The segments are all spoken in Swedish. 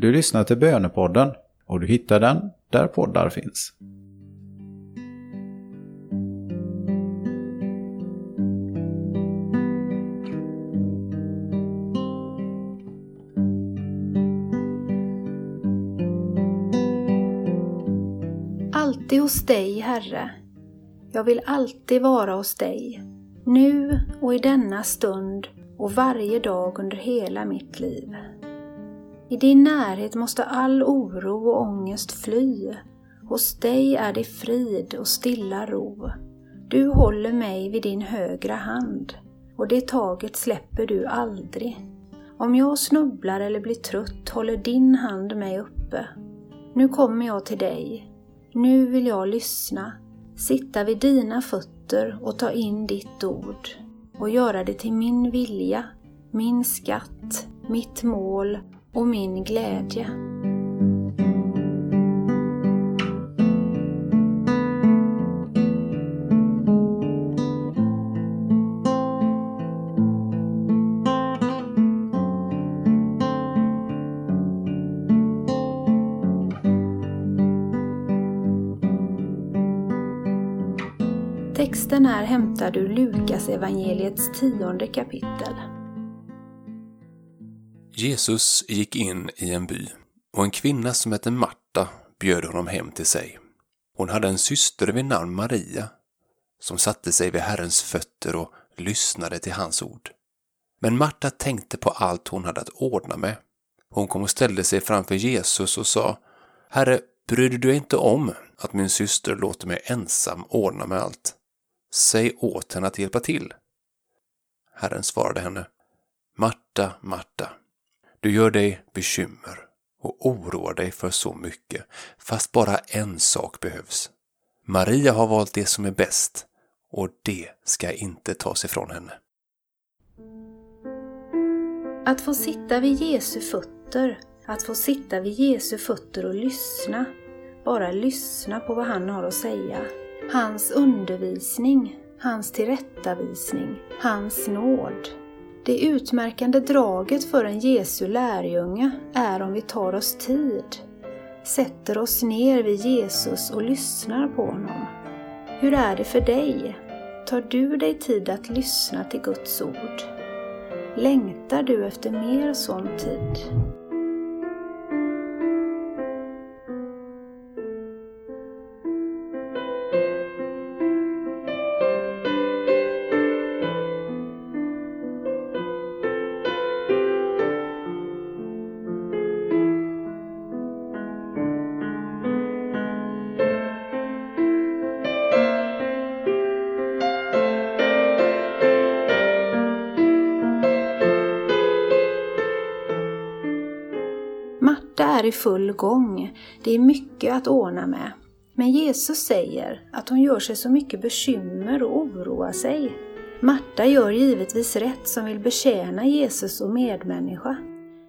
Du lyssnar till Bönepodden och du hittar den där poddar finns. Alltid hos dig, Herre. Jag vill alltid vara hos dig, nu och i denna stund och varje dag under hela mitt liv. I din närhet måste all oro och ångest fly. Hos dig är det frid och stilla ro. Du håller mig vid din högra hand och det taget släpper du aldrig. Om jag snubblar eller blir trött håller din hand mig uppe. Nu kommer jag till dig. Nu vill jag lyssna, sitta vid dina fötter och ta in ditt ord och göra det till min vilja, min skatt, mitt mål och min glädje. Texten är hämtad ur Lukas evangeliets tionde kapitel. Jesus gick in i en by och en kvinna som hette Marta bjöd honom hem till sig. Hon hade en syster vid namn Maria som satte sig vid Herrens fötter och lyssnade till hans ord. Men Marta tänkte på allt hon hade att ordna med. Hon kom och ställde sig framför Jesus och sa Herre, bryr du dig inte om att min syster låter mig ensam ordna med allt? Säg åt henne att hjälpa till. Herren svarade henne Marta, Marta, du gör dig bekymmer och oroar dig för så mycket, fast bara en sak behövs. Maria har valt det som är bäst och det ska inte tas ifrån henne. Att få sitta vid Jesu fötter, att få sitta vid Jesu fötter och lyssna, bara lyssna på vad han har att säga. Hans undervisning, hans tillrättavisning, hans nåd. Det utmärkande draget för en Jesu lärjunge är om vi tar oss tid, sätter oss ner vid Jesus och lyssnar på honom. Hur är det för dig? Tar du dig tid att lyssna till Guds ord? Längtar du efter mer sån tid? Är i full gång. Det är mycket att ordna med. Men Jesus säger att hon gör sig så mycket bekymmer och oroar sig. Marta gör givetvis rätt som vill betjäna Jesus och medmänniska.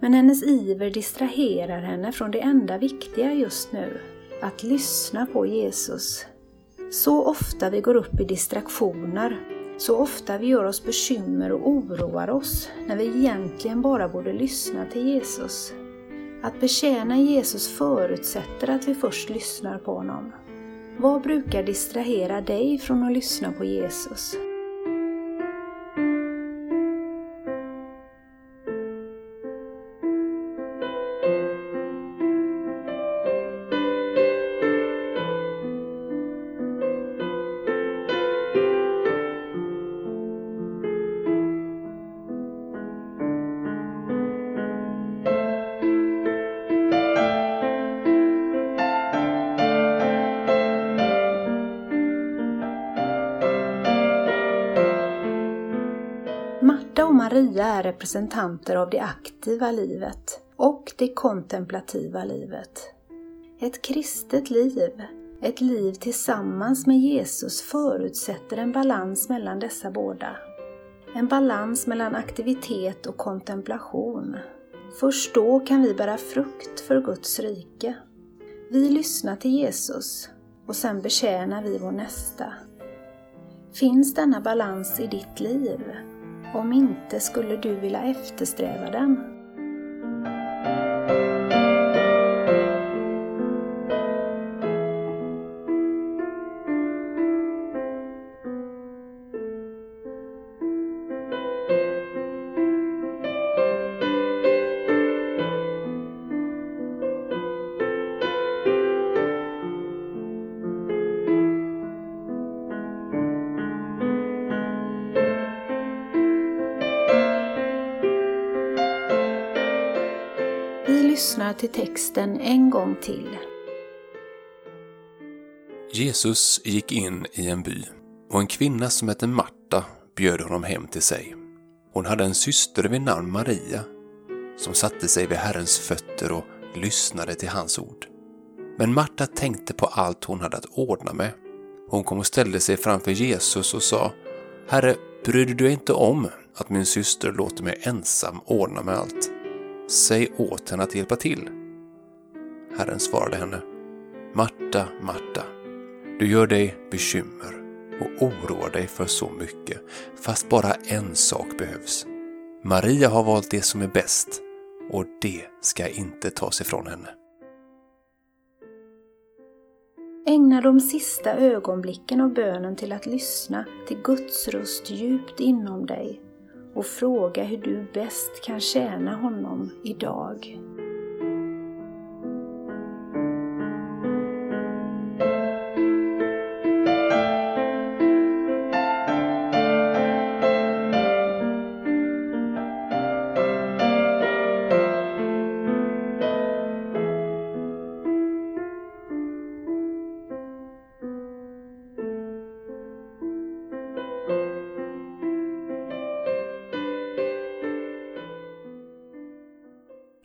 Men hennes iver distraherar henne från det enda viktiga just nu, att lyssna på Jesus. Så ofta vi går upp i distraktioner, så ofta vi gör oss bekymmer och oroar oss, när vi egentligen bara borde lyssna till Jesus. Att betjäna Jesus förutsätter att vi först lyssnar på honom. Vad brukar distrahera dig från att lyssna på Jesus? Maria är representanter av det aktiva livet och det kontemplativa livet. Ett kristet liv, ett liv tillsammans med Jesus förutsätter en balans mellan dessa båda. En balans mellan aktivitet och kontemplation. Först då kan vi bära frukt för Guds rike. Vi lyssnar till Jesus och sen betjänar vi vår nästa. Finns denna balans i ditt liv? Om inte skulle du vilja eftersträva den. Lyssnar till texten en gång till. Jesus gick in i en by och en kvinna som hette Marta bjöd honom hem till sig. Hon hade en syster vid namn Maria som satte sig vid Herrens fötter och lyssnade till hans ord. Men Marta tänkte på allt hon hade att ordna med. Hon kom och ställde sig framför Jesus och sa Herre, bryr du dig inte om att min syster låter mig ensam ordna med allt? Säg åt henne att hjälpa till. Herren svarade henne Marta, Marta, du gör dig bekymmer och oroar dig för så mycket, fast bara en sak behövs. Maria har valt det som är bäst och det ska inte tas ifrån henne. Ägna de sista ögonblicken av bönen till att lyssna till Guds röst djupt inom dig och fråga hur du bäst kan tjäna honom idag.